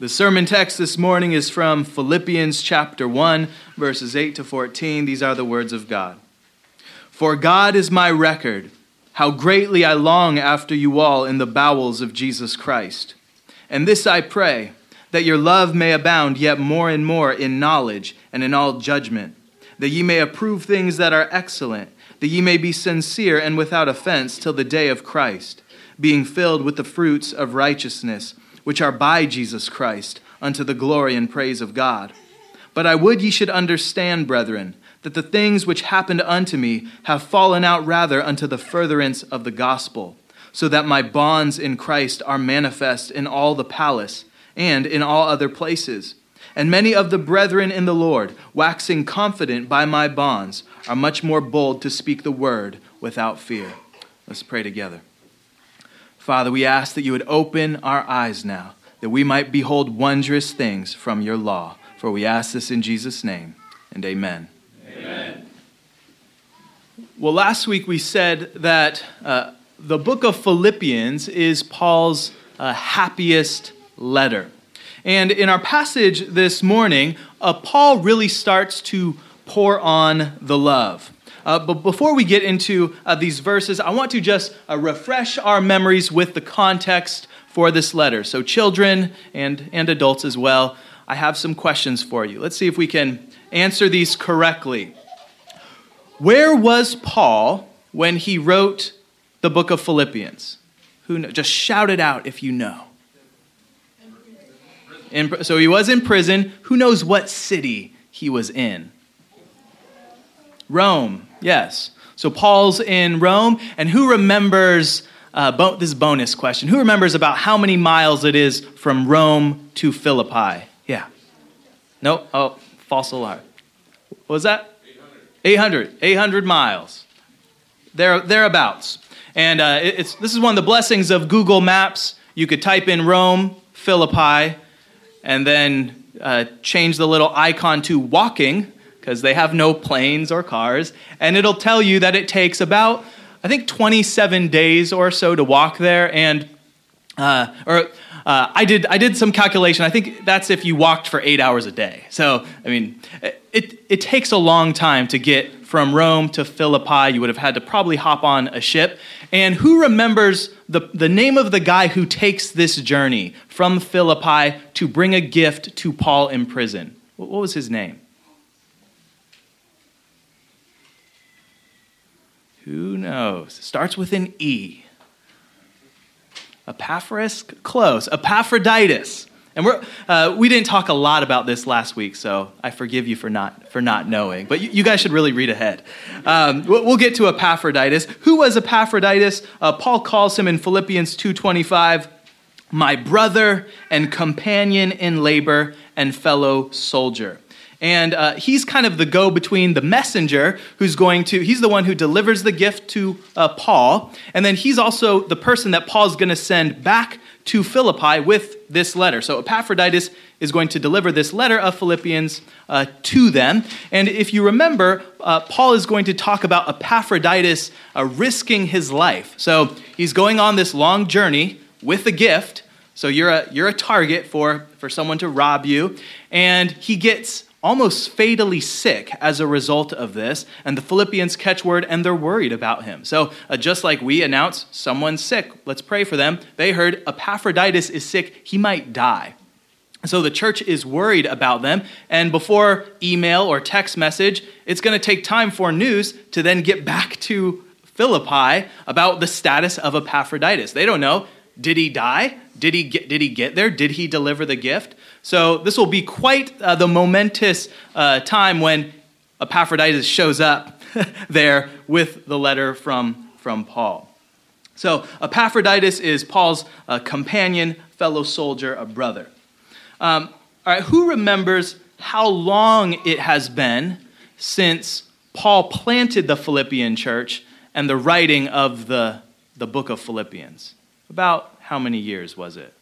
The sermon text this morning is from Philippians chapter 1, verses 8 to 14. These are the words of God. For God is my record, how greatly I long after you all in the bowels of Jesus Christ. And this I pray, that your love may abound yet more and more in knowledge and in all judgment, that ye may approve things that are excellent, that ye may be sincere and without offense till the day of Christ, being filled with the fruits of righteousness which are by Jesus Christ, unto the glory and praise of God. But I would ye should understand, brethren, that the things which happened unto me have fallen out rather unto the furtherance of the gospel, so that my bonds in Christ are manifest in all the palace and in all other places. And many of the brethren in the Lord, waxing confident by my bonds, are much more bold to speak the word without fear. Let's pray together. Father, we ask that you would open our eyes now, that we might behold wondrous things from your law. For we ask this in Jesus' name, and amen. Amen. Well, last week we said that uh, the book of Philippians is Paul's uh, happiest letter. And in our passage this morning, uh, Paul really starts to pour on the love. Uh, but before we get into uh, these verses, I want to just uh, refresh our memories with the context for this letter. So, children and, and adults as well, I have some questions for you. Let's see if we can answer these correctly. Where was Paul when he wrote the book of Philippians? Who? Just shout it out if you know. In, so he was in prison. Who knows what city he was in? Rome, yes. So Paul's in Rome, and who remembers? Uh, bo- this bonus question. Who remembers about how many miles it is from Rome to Philippi? Yeah. Nope. Oh, false alarm. What was that? 800. 800 miles. There, thereabouts. And uh, it's, this is one of the blessings of Google Maps. You could type in Rome, Philippi, and then uh, change the little icon to walking because they have no planes or cars. And it'll tell you that it takes about, I think, 27 days or so to walk there. And, uh, or, uh, I did I did some calculation. I think that's if you walked for eight hours a day. So I mean, it it takes a long time to get from Rome to Philippi. You would have had to probably hop on a ship. And who remembers the the name of the guy who takes this journey from Philippi to bring a gift to Paul in prison? What was his name? Who knows? It starts with an E. Epaphras? Close. Epaphroditus. And we're, uh, we didn't talk a lot about this last week, so I forgive you for not, for not knowing. But you, you guys should really read ahead. Um, we'll get to Epaphroditus. Who was Epaphroditus? Uh, Paul calls him in Philippians 2.25, my brother and companion in labor and fellow soldier. And uh, he's kind of the go between the messenger who's going to, he's the one who delivers the gift to uh, Paul. And then he's also the person that Paul's going to send back to Philippi with this letter. So Epaphroditus is going to deliver this letter of Philippians uh, to them. And if you remember, uh, Paul is going to talk about Epaphroditus uh, risking his life. So he's going on this long journey with a gift. So you're a, you're a target for, for someone to rob you. And he gets almost fatally sick as a result of this. And the Philippians catch word and they're worried about him. So, uh, just like we announce someone's sick, let's pray for them, they heard Epaphroditus is sick, he might die. So the church is worried about them. And before email or text message, it's going to take time for news to then get back to Philippi about the status of Epaphroditus. They don't know. Did he die? Did he get, did he get there? Did he deliver the gift? So this will be quite uh, the momentous uh, time when Epaphroditus shows up there with the letter from, from Paul. So Epaphroditus is Paul's uh, companion, fellow soldier, a brother. Um, all right, who remembers how long it has been since Paul planted the Philippian church and the writing of the, the book of Philippians? About how many years was it?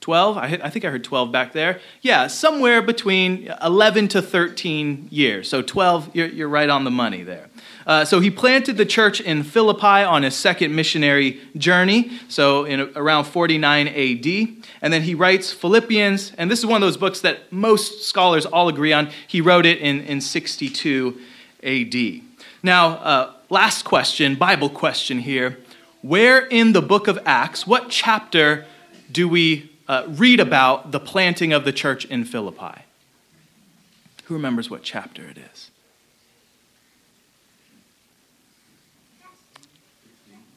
12? I, I think I heard 12 back there. Yeah, somewhere between 11 to 13 years. So 12, you're, you're right on the money there. Uh, so he planted the church in Philippi on his second missionary journey, so in around 49 AD. And then he writes Philippians, and this is one of those books that most scholars all agree on. He wrote it in, in 62 AD. Now, uh, last question, Bible question here. Where in the book of Acts, what chapter do we uh, read about the planting of the church in Philippi? Who remembers what chapter it is?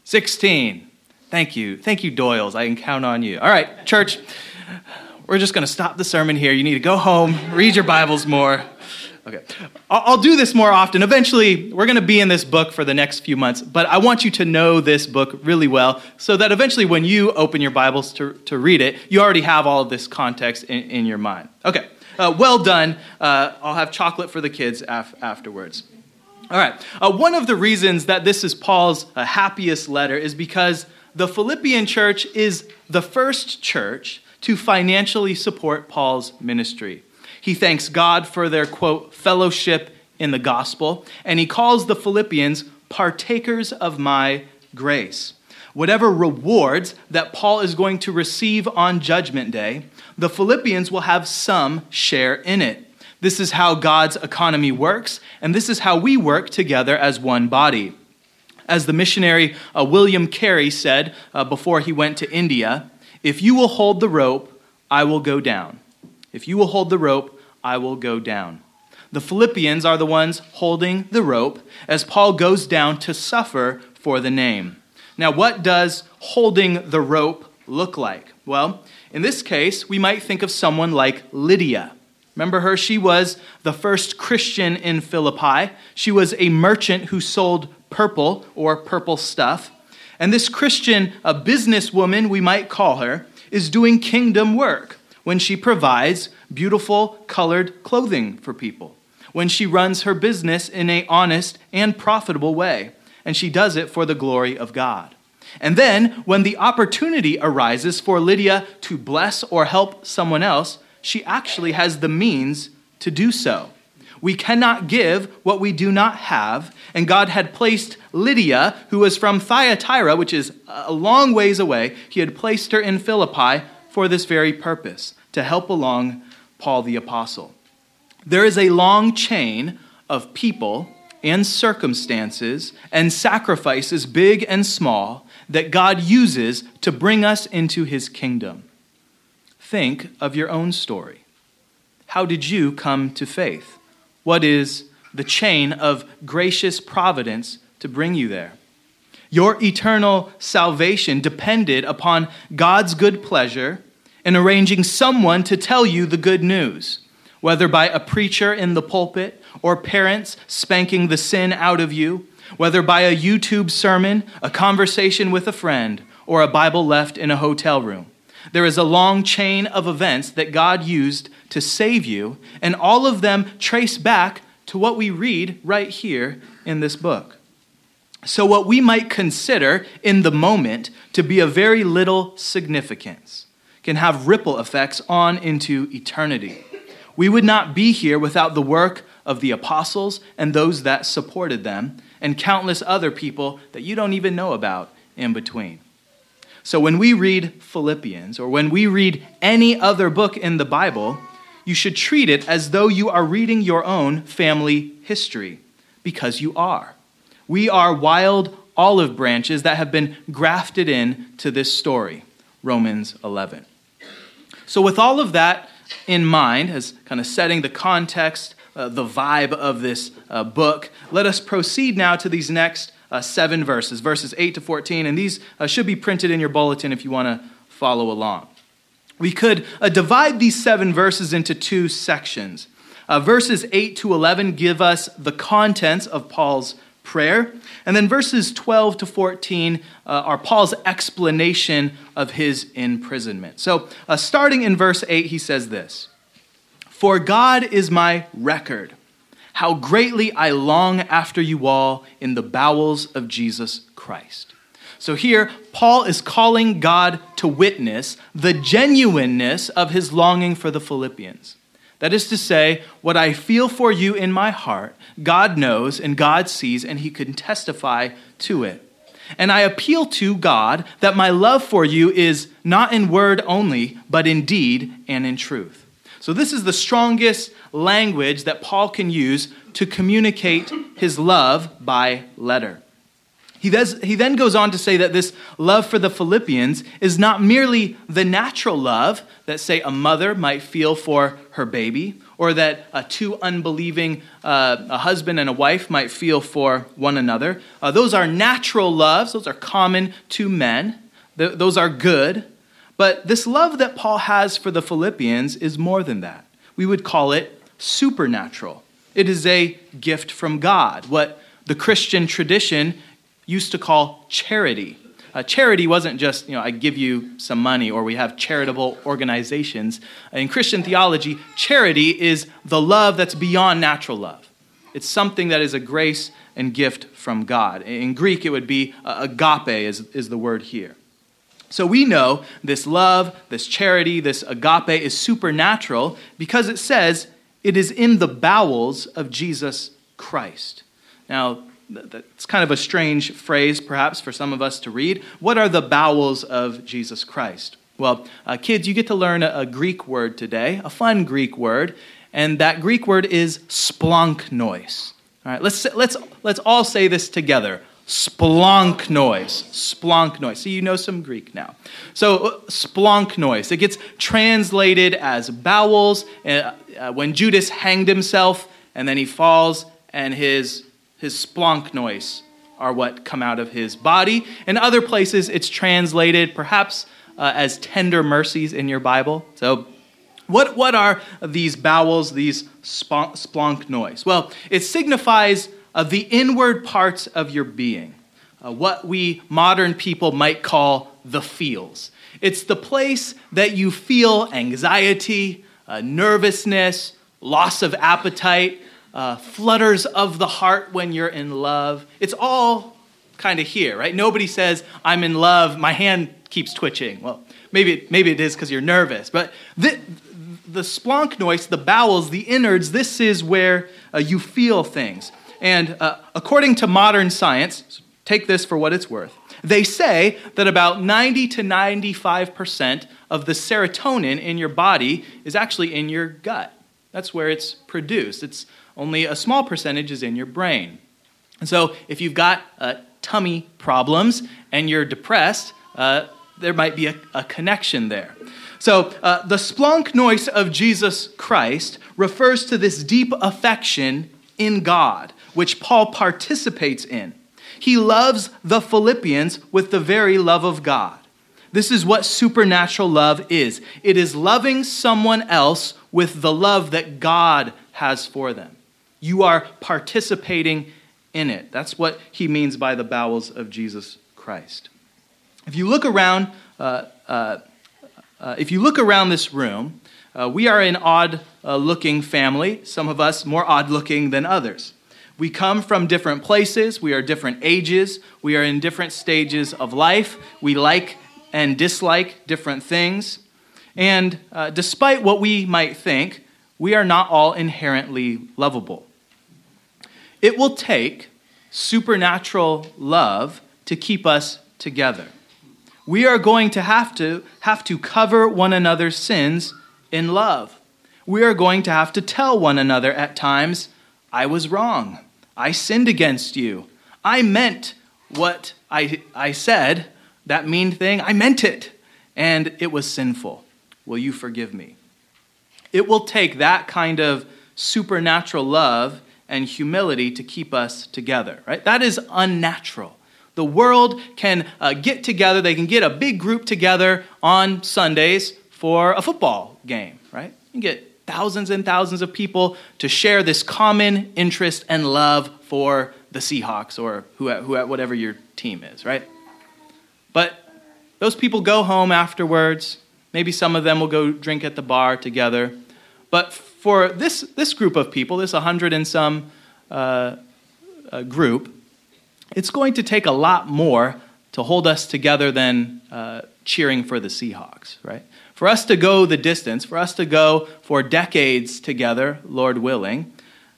16. Thank you. Thank you, Doyles. I can count on you. All right, church, we're just going to stop the sermon here. You need to go home, read your Bibles more. Okay. I'll do this more often. Eventually, we're going to be in this book for the next few months, but I want you to know this book really well so that eventually, when you open your Bibles to, to read it, you already have all of this context in, in your mind. Okay. Uh, well done. Uh, I'll have chocolate for the kids af- afterwards. All right. Uh, one of the reasons that this is Paul's uh, happiest letter is because the Philippian church is the first church to financially support Paul's ministry. He thanks God for their, quote, fellowship in the gospel, and he calls the Philippians partakers of my grace. Whatever rewards that Paul is going to receive on Judgment Day, the Philippians will have some share in it. This is how God's economy works, and this is how we work together as one body. As the missionary uh, William Carey said uh, before he went to India, if you will hold the rope, I will go down. If you will hold the rope, I will go down. The Philippians are the ones holding the rope as Paul goes down to suffer for the name. Now, what does holding the rope look like? Well, in this case, we might think of someone like Lydia. Remember her? She was the first Christian in Philippi. She was a merchant who sold purple or purple stuff. And this Christian, a businesswoman, we might call her, is doing kingdom work when she provides beautiful colored clothing for people, when she runs her business in a honest and profitable way, and she does it for the glory of God. And then, when the opportunity arises for Lydia to bless or help someone else, she actually has the means to do so. We cannot give what we do not have, and God had placed Lydia, who was from Thyatira, which is a long ways away, He had placed her in Philippi for this very purpose, to help along Paul the Apostle. There is a long chain of people and circumstances and sacrifices, big and small, that God uses to bring us into His kingdom. Think of your own story. How did you come to faith? What is the chain of gracious providence to bring you there? Your eternal salvation depended upon God's good pleasure in arranging someone to tell you the good news, whether by a preacher in the pulpit or parents spanking the sin out of you, whether by a YouTube sermon, a conversation with a friend, or a Bible left in a hotel room. There is a long chain of events that God used to save you, and all of them trace back to what we read right here in this book. So, what we might consider in the moment to be of very little significance can have ripple effects on into eternity. We would not be here without the work of the apostles and those that supported them, and countless other people that you don't even know about in between. So when we read Philippians or when we read any other book in the Bible, you should treat it as though you are reading your own family history, because you are. We are wild olive branches that have been grafted in to this story, Romans 11. So, with all of that in mind, as kind of setting the context, uh, the vibe of this uh, book, let us proceed now to these next uh, seven verses, verses 8 to 14, and these uh, should be printed in your bulletin if you want to follow along. We could uh, divide these seven verses into two sections. Uh, verses 8 to 11 give us the contents of Paul's prayer, and then verses 12 to 14 uh, are Paul's explanation of his imprisonment. So, uh, starting in verse 8, he says this For God is my record how greatly I long after you all in the bowels of Jesus Christ. So here, Paul is calling God to witness the genuineness of his longing for the Philippians. That is to say, what I feel for you in my heart, God knows and God sees, and he can testify to it. And I appeal to God that my love for you is not in word only, but in deed and in truth. So, this is the strongest language that Paul can use to communicate his love by letter. He, he then goes on to say that this love for the Philippians is not merely the natural love that, say, a mother might feel for her baby, or that a two unbelieving uh, a husband and a wife might feel for one another. Uh, those are natural loves, those are common to men, Th- those are good. But this love that Paul has for the Philippians is more than that. We would call it supernatural. It is a gift from God, what the Christian tradition used to call charity. Uh, charity wasn't just, you know, I give you some money or we have charitable organizations. In Christian theology, charity is the love that's beyond natural love. It's something that is a grace and gift from God. In Greek, it would be uh, agape, is, is the word here. So we know this love, this charity, this agape is supernatural because it says it is in the bowels of Jesus Christ. Now, that's kind of a strange phrase, perhaps, for some of us to read. What are the bowels of Jesus Christ? Well, uh, kids, you get to learn a, a, Greek word today, a fun Greek word, and that Greek word is splanchnois. All right, let's, let's, let's all say this together. Splanchnois. Splanchnois. So you know some Greek now. So uh, splanchnois. It gets translated as bowels. Uh, uh, when Judas hanged himself and then he falls and his his splanchnois are what come out of his body. In other places, it's translated perhaps uh, as tender mercies in your Bible. So, what, what are these bowels, these splanchnois? Well, it signifies uh, the inward parts of your being, uh, what we modern people might call the feels. It's the place that you feel anxiety, uh, nervousness, loss of appetite, uh, flutters of the heart when you're in love. It's all kind of here, right? Nobody says, I'm in love, my hand keeps twitching. Well, maybe, maybe it is because you're nervous, but the, the splanchnois, the bowels, the innards, this is where uh, you feel things. And uh, according to modern science, take this for what it's worth, they say that about 90 to 95% of the serotonin in your body is actually in your gut. That's where it's produced. It's only a small percentage is in your brain. And so, if you've got uh, tummy problems and you're depressed, uh, there might be a, a connection there. So, uh, the splanchnois of Jesus Christ refers to this deep affection in God, which Paul participates in. He loves the Philippians with the very love of God. This is what supernatural love is it is loving someone else with the love that God has for them. You are participating in it. That's what he means by the bowels of Jesus Christ. If you look around, uh, uh, uh, if you look around this room, uh, we are an odd-looking uh, family. Some of us more odd-looking than others. We come from different places. We are different ages. We are in different stages of life. We like and dislike different things. And uh, despite what we might think, we are not all inherently lovable. It will take supernatural love to keep us together. We are going to have to have to cover one another's sins in love. We are going to have to tell one another at times, I was wrong. I sinned against you. I meant what I, I said, that mean thing, I meant it, and it was sinful. Will you forgive me? It will take that kind of supernatural love and humility to keep us together, right? That is unnatural. The world can uh, get together, they can get a big group together on Sundays for a football game, right? You get thousands and thousands of people to share this common interest and love for the Seahawks or who, who, whatever your team is, right? But those people go home afterwards. Maybe some of them will go drink at the bar together. But for this, this group of people, this 100 and some uh, uh, group, it's going to take a lot more to hold us together than uh, cheering for the Seahawks, right? For us to go the distance, for us to go for decades together, Lord willing,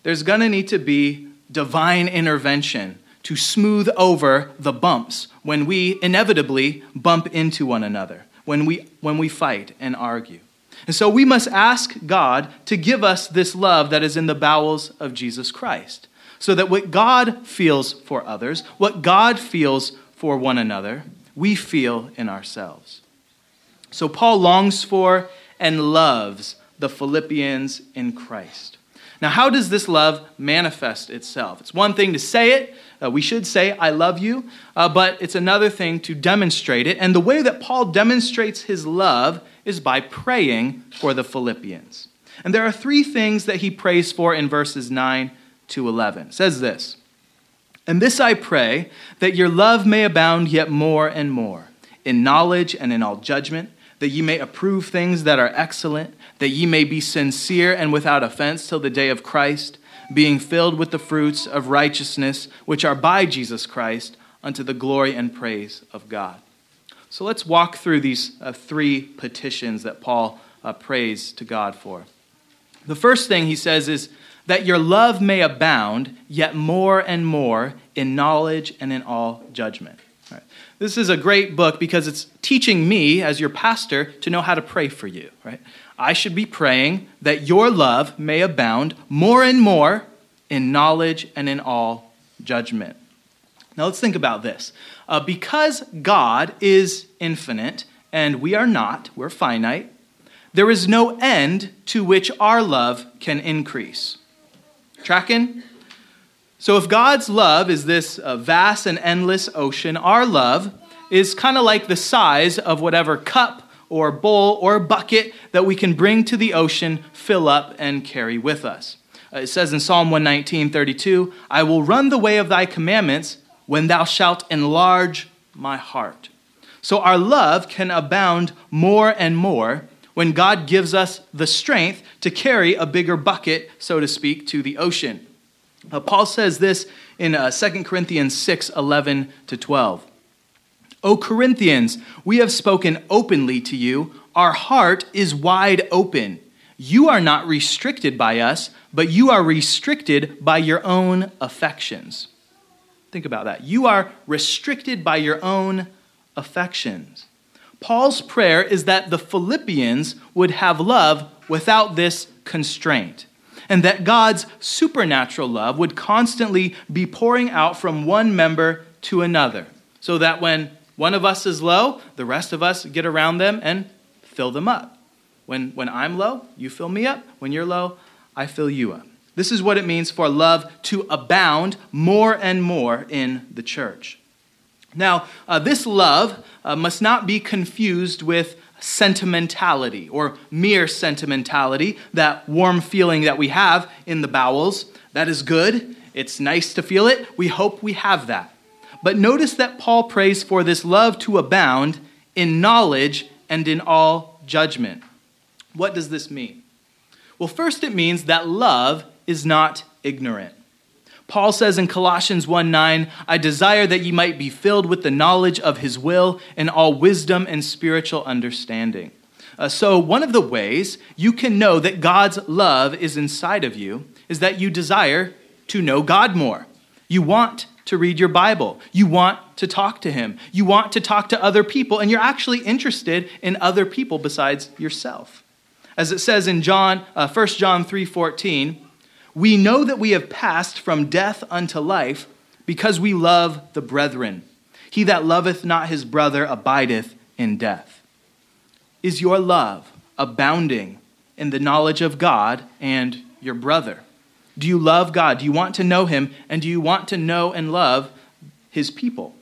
there's going to need to be divine intervention to smooth over the bumps when we inevitably bump into one another, when we, when we fight and argue. And so we must ask God to give us this love that is in the bowels of Jesus Christ, so that what God feels for others, what God feels for one another, we feel in ourselves. So Paul longs for and loves the Philippians in Christ. Now, how does this love manifest itself? It's one thing to say it. Uh, we should say, I love you, uh, but it's another thing to demonstrate it. And the way that Paul demonstrates his love is by praying for the Philippians. And there are three things that he prays for in verses 9 to 11. It says this And this I pray, that your love may abound yet more and more, in knowledge and in all judgment, that ye may approve things that are excellent, that ye may be sincere and without offense till the day of Christ, being filled with the fruits of righteousness which are by Jesus Christ, unto the glory and praise of God. So let's walk through these uh, three petitions that Paul uh, prays to God for. The first thing he says is that your love may abound, yet more and more in knowledge and in all judgment. Right. This is a great book because it's teaching me, as your pastor, to know how to pray for you. Right? I should be praying that your love may abound more and more in knowledge and in all judgment. Now let's think about this. Uh, because God is infinite and we are not, we're finite, there is no end to which our love can increase. Tracking? So if God's love is this uh, vast and endless ocean, our love is kind of like the size of whatever cup or bowl or bucket that we can bring to the ocean, fill up, and carry with us. Uh, it says in Psalm 119, 32, I will run the way of thy commandments when thou shalt enlarge my heart. So our love can abound more and more when God gives us the strength to carry a bigger bucket, so to speak, to the ocean. Uh, Paul says this in uh, 2 Corinthians 6 11 to 12. O Corinthians, we have spoken openly to you. Our heart is wide open. You are not restricted by us, but you are restricted by your own affections. Think about that. You are restricted by your own affections. Paul's prayer is that the Philippians would have love without this constraint, and that God's supernatural love would constantly be pouring out from one member to another, so that when one of us is low, the rest of us get around them and fill them up. When, when I'm low, you fill me up. When you're low, I fill you up. This is what it means for love to abound more and more in the church. Now, uh, this love uh, must not be confused with sentimentality or mere sentimentality, that warm feeling that we have in the bowels. That is good. It's nice to feel it. We hope we have that. But notice that Paul prays for this love to abound in knowledge and in all judgment. What does this mean? Well, first, it means that love is not ignorant. Paul says in Colossians 1 9, I desire that ye might be filled with the knowledge of his will and all wisdom and spiritual understanding. Uh, so, one of the ways you can know that God's love is inside of you is that you desire to know God more. You want to read your Bible. You want to talk to him. You want to talk to other people, and you're actually interested in other people besides yourself. As it says in John, uh, 1 John 3 14, we know that we have passed from death unto life because we love the brethren. He that loveth not his brother abideth in death. Is your love abounding in the knowledge of God and your brother? Do you love God? Do you want to know him? And do you want to know and love his people?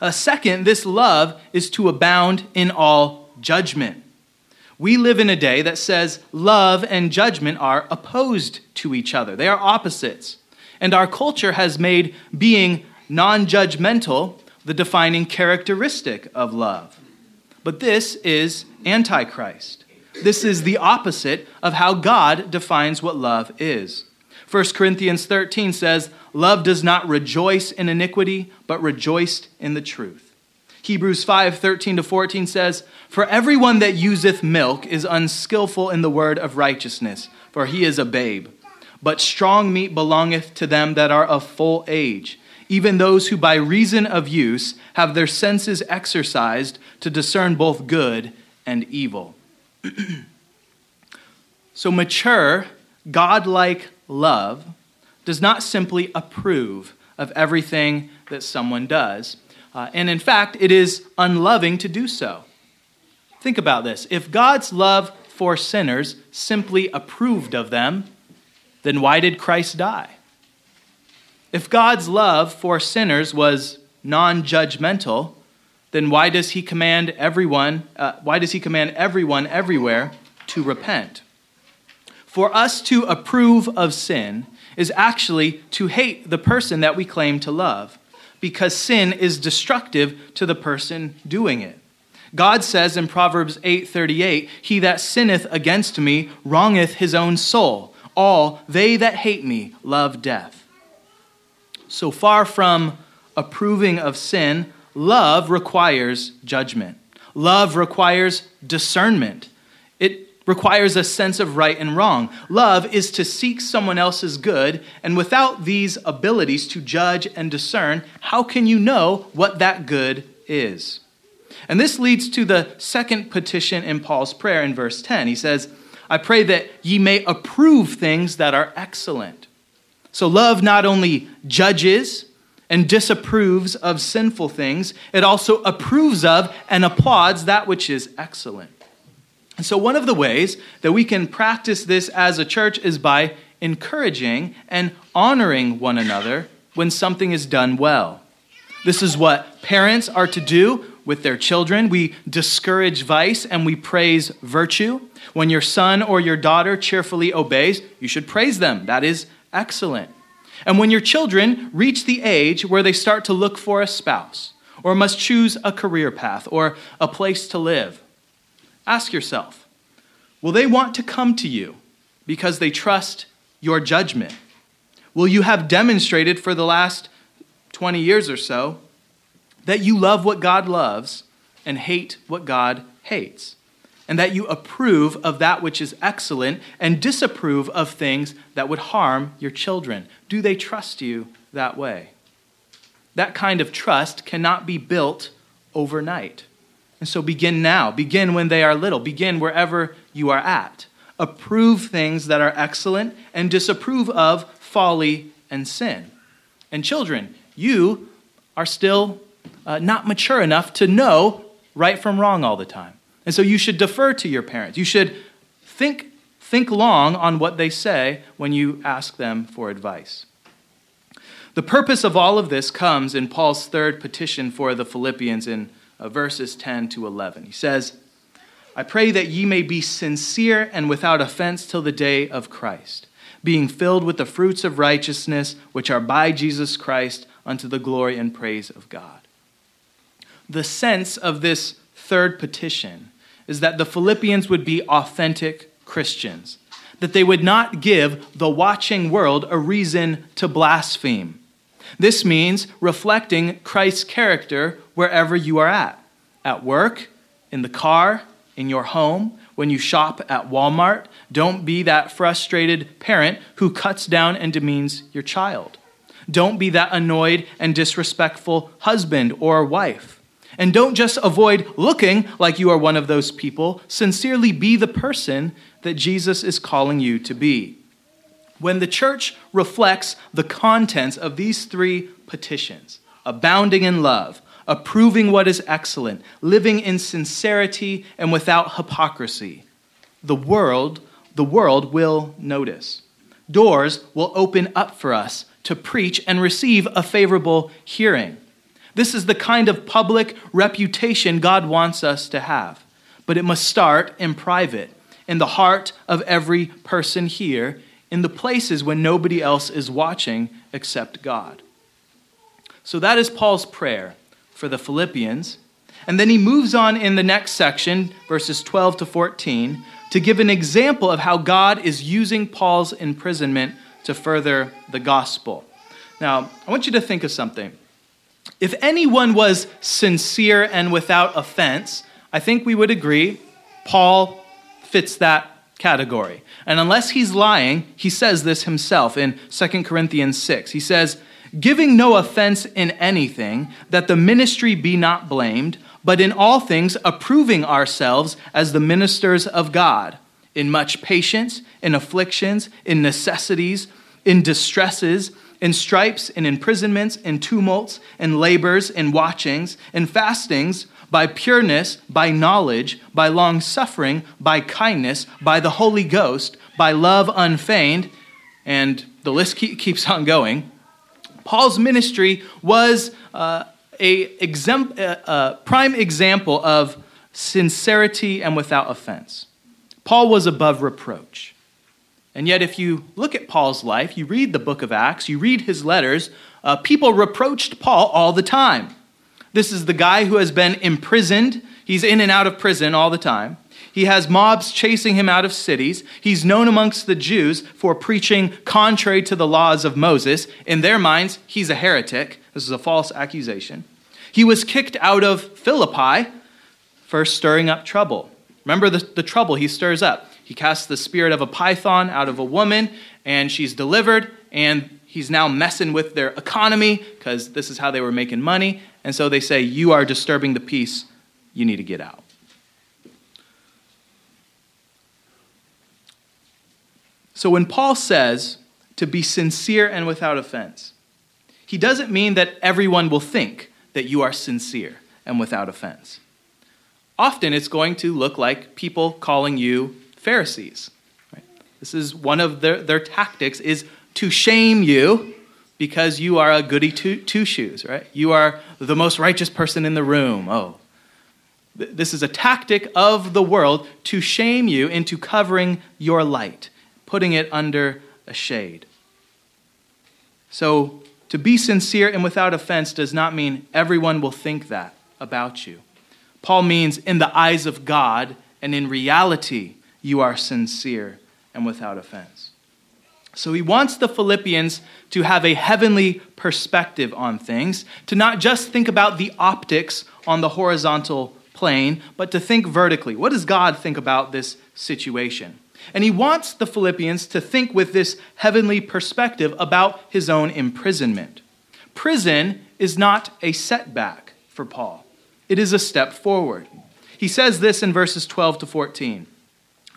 A second, this love is to abound in all judgment. We live in a day that says love and judgment are opposed to each other, they are opposites. And our culture has made being non judgmental the defining characteristic of love. But this is Antichrist. This is the opposite of how God defines what love is. 1 Corinthians 13 says, Love does not rejoice in iniquity, but rejoiced in the truth. Hebrews 5 13 to 14 says, For everyone that useth milk is unskillful in the word of righteousness, for he is a babe. But strong meat belongeth to them that are of full age, even those who by reason of use have their senses exercised to discern both good and evil. so, mature, godlike love does not simply approve of everything that someone does. Uh, and in fact, it is unloving to do so. Think about this. If God's love for sinners simply approved of them, then why did Christ die? If God's love for sinners was non judgmental, then why does he command everyone, uh, why does he command everyone everywhere to repent? For us to approve of sin is actually to hate the person that we claim to love, because sin is destructive to the person doing it. God says in Proverbs 8:38, "He that sinneth against me wrongeth his own soul. All they that hate me love death." So far from approving of sin, love requires judgment. Love requires discernment. It requires a sense of right and wrong. Love is to seek someone else's good, and without these abilities to judge and discern, how can you know what that good is? And this leads to the second petition in Paul's prayer in verse 10. He says, I pray that ye may approve things that are excellent. So love not only judges and disapproves of sinful things, it also approves of and applauds that which is excellent. And so, one of the ways that we can practice this as a church is by encouraging and honoring one another when something is done well. This is what parents are to do with their children. We discourage vice and we praise virtue. When your son or your daughter cheerfully obeys, you should praise them. That is excellent. And when your children reach the age where they start to look for a spouse, or must choose a career path, or a place to live, Ask yourself will they want to come to you because they trust your judgment? Will you have demonstrated for the last 20 years or so that you love what God loves and hate what God hates? And that you approve of that which is excellent and disapprove of things that would harm your children? Do they trust you that way? That kind of trust cannot be built overnight. And so begin now. Begin when they are little. Begin wherever you are at. Approve things that are excellent and disapprove of folly and sin. And children, you are still uh, not mature enough to know right from wrong all the time. And so you should defer to your parents. You should think, think long on what they say when you ask them for advice. The purpose of all of this comes in Paul's third petition for the Philippians in uh, verses 10 to 11. He says, I pray that ye may be sincere and without offense till the day of Christ, being filled with the fruits of righteousness which are by Jesus Christ unto the glory and praise of God. The sense of this third petition is that the Philippians would be authentic Christians, that they would not give the watching world a reason to blaspheme this means reflecting Christ's character wherever you are at at work, in the car, in your home, when you shop at Walmart. Don't be that frustrated parent who cuts down and demeans your child. Don't be that annoyed and disrespectful husband or wife. And don't just avoid looking like you are one of those people. Sincerely be the person that Jesus is calling you to be. When the church reflects the contents of these three petitions abounding in love, approving what is excellent, living in sincerity and without hypocrisy, the world, the world will notice. Doors will open up for us to preach and receive a favorable hearing. This is the kind of public reputation God wants us to have. But it must start in private, in the heart of every person here, in the places when nobody else is watching except God. So that is Paul's prayer for the Philippians. And then he moves on in the next section, verses 12 to 14, to give an example of how God is using Paul's imprisonment to further the gospel. Now, I want you to think of something. If anyone was sincere and without offense, I think we would agree Paul fits that category. And unless he's lying, he says this himself in 2 Corinthians 6. He says, Giving no offense in anything, that the ministry be not blamed, but in all things approving ourselves as the ministers of God, in much patience, in afflictions, in necessities, in distresses, in stripes, in imprisonments, in tumults, in labors, in watchings, in fastings, by pureness, by knowledge, by long suffering, by kindness, by the Holy Ghost, by love unfeigned, and the list keeps on going. Paul's ministry was uh, a, exemp- a prime example of sincerity and without offense. Paul was above reproach. And yet, if you look at Paul's life, you read the book of Acts, you read his letters, uh, people reproached Paul all the time. This is the guy who has been imprisoned. He's in and out of prison all the time. He has mobs chasing him out of cities. He's known amongst the Jews for preaching contrary to the laws of Moses. In their minds, he's a heretic. This is a false accusation. He was kicked out of Philippi for stirring up trouble. Remember the, the trouble he stirs up. He casts the spirit of a python out of a woman, and she's delivered, and he's now messing with their economy because this is how they were making money. And so they say, You are disturbing the peace. You need to get out. So when Paul says to be sincere and without offense, he doesn't mean that everyone will think that you are sincere and without offense. Often it's going to look like people calling you Pharisees. Right? This is one of their, their tactics is to shame you because you are a goody two, two shoes, right? You are the most righteous person in the room. Oh. This is a tactic of the world to shame you into covering your light, putting it under a shade. So, to be sincere and without offense does not mean everyone will think that about you. Paul means in the eyes of God and in reality, you are sincere and without offense. So he wants the Philippians to have a heavenly perspective on things, to not just think about the optics on the horizontal plane, but to think vertically. What does God think about this situation? And he wants the Philippians to think with this heavenly perspective about his own imprisonment. Prison is not a setback for Paul, it is a step forward. He says this in verses 12 to 14.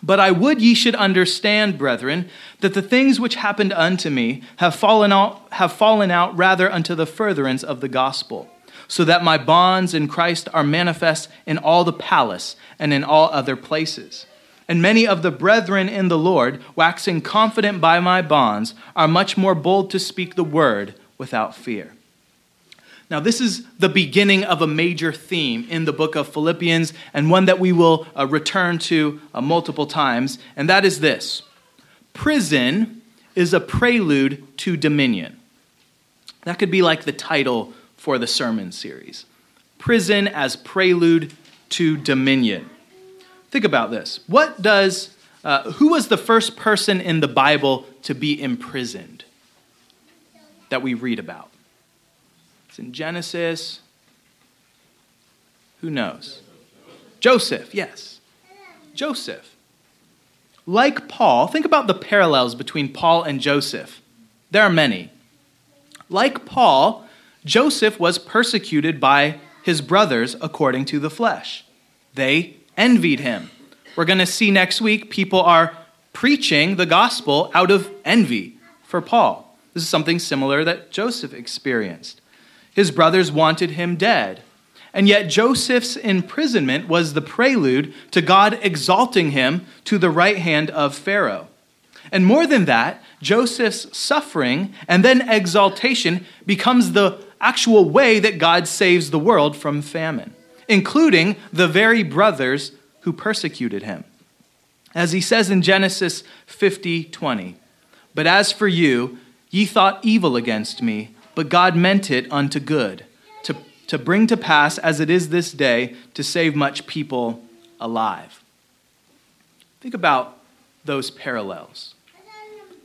But I would ye should understand, brethren, that the things which happened unto me have fallen out, have fallen out rather unto the furtherance of the gospel, so that my bonds in Christ are manifest in all the palace and in all other places. And many of the brethren in the Lord, waxing confident by my bonds, are much more bold to speak the word without fear. Now, this is the beginning of a major theme in the book of Philippians, and one that we will uh, return to uh, multiple times, and that is this Prison is a prelude to dominion. That could be like the title for the sermon series Prison as Prelude to Dominion. Think about this. What does, uh, who was the first person in the Bible to be imprisoned that we read about? It's in Genesis. Who knows? Joseph, yes. Joseph. Like Paul, think about the parallels between Paul and Joseph. There are many. Like Paul, Joseph was persecuted by his brothers according to the flesh. They envied him. We're going to see next week people are preaching the gospel out of envy for Paul. This is something similar that Joseph experienced. His brothers wanted him dead. And yet, Joseph's imprisonment was the prelude to God exalting him to the right hand of Pharaoh. And more than that, Joseph's suffering and then exaltation becomes the actual way that God saves the world from famine, including the very brothers who persecuted him. As he says in Genesis 50 20, But as for you, ye thought evil against me but God meant it unto good, to, to bring to pass, as it is this day, to save much people alive. Think about those parallels.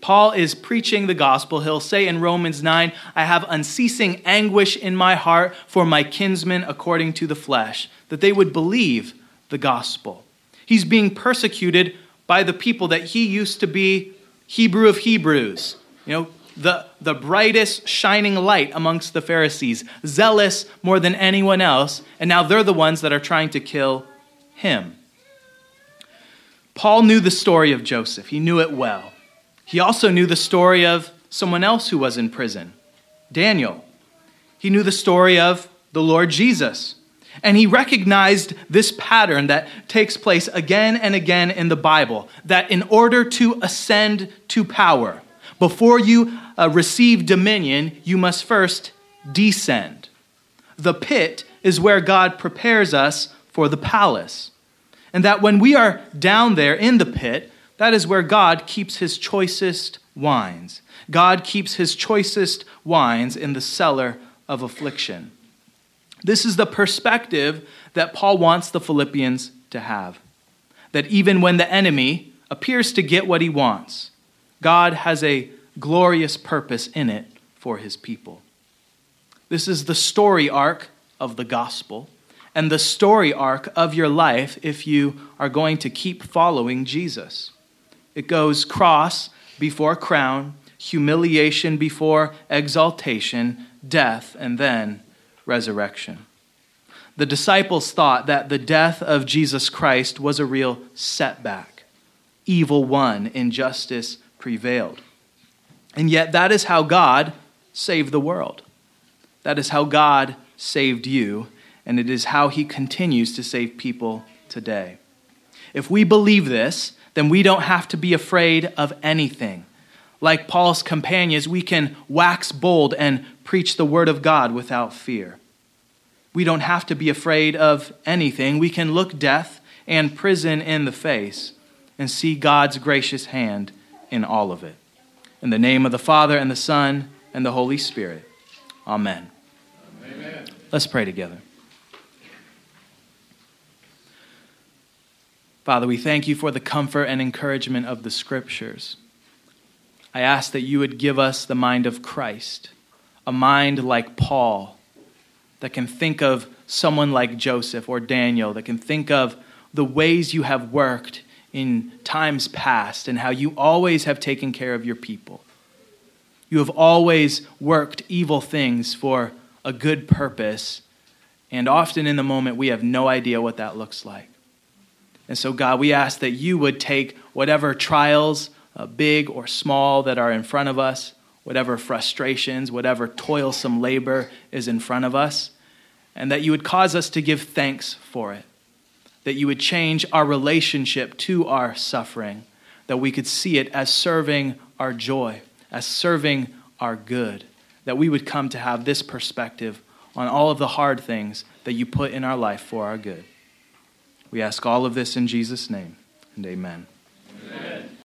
Paul is preaching the gospel. He'll say in Romans 9, I have unceasing anguish in my heart for my kinsmen according to the flesh, that they would believe the gospel. He's being persecuted by the people that he used to be Hebrew of Hebrews, you know, the, the brightest shining light amongst the Pharisees, zealous more than anyone else, and now they're the ones that are trying to kill him. Paul knew the story of Joseph, he knew it well. He also knew the story of someone else who was in prison, Daniel. He knew the story of the Lord Jesus. And he recognized this pattern that takes place again and again in the Bible that in order to ascend to power, before you uh, receive dominion, you must first descend. The pit is where God prepares us for the palace. And that when we are down there in the pit, that is where God keeps his choicest wines. God keeps his choicest wines in the cellar of affliction. This is the perspective that Paul wants the Philippians to have. That even when the enemy appears to get what he wants, God has a glorious purpose in it for his people. This is the story arc of the gospel and the story arc of your life if you are going to keep following Jesus. It goes cross before crown, humiliation before exaltation, death, and then resurrection. The disciples thought that the death of Jesus Christ was a real setback. Evil won, injustice prevailed. And yet, that is how God saved the world. That is how God saved you, and it is how He continues to save people today. If we believe this, then we don't have to be afraid of anything. Like Paul's companions, we can wax bold and preach the word of God without fear. We don't have to be afraid of anything. We can look death and prison in the face and see God's gracious hand in all of it. In the name of the Father, and the Son, and the Holy Spirit. Amen. Amen. Let's pray together. Father, we thank you for the comfort and encouragement of the scriptures. I ask that you would give us the mind of Christ, a mind like Paul that can think of someone like Joseph or Daniel, that can think of the ways you have worked in times past and how you always have taken care of your people. You have always worked evil things for a good purpose, and often in the moment we have no idea what that looks like. And so, God, we ask that you would take whatever trials, uh, big or small, that are in front of us, whatever frustrations, whatever toilsome labor is in front of us, and that you would cause us to give thanks for it. That you would change our relationship to our suffering, that we could see it as serving our joy, as serving our good, that we would come to have this perspective on all of the hard things that you put in our life for our good. We ask all of this in Jesus' name, and amen.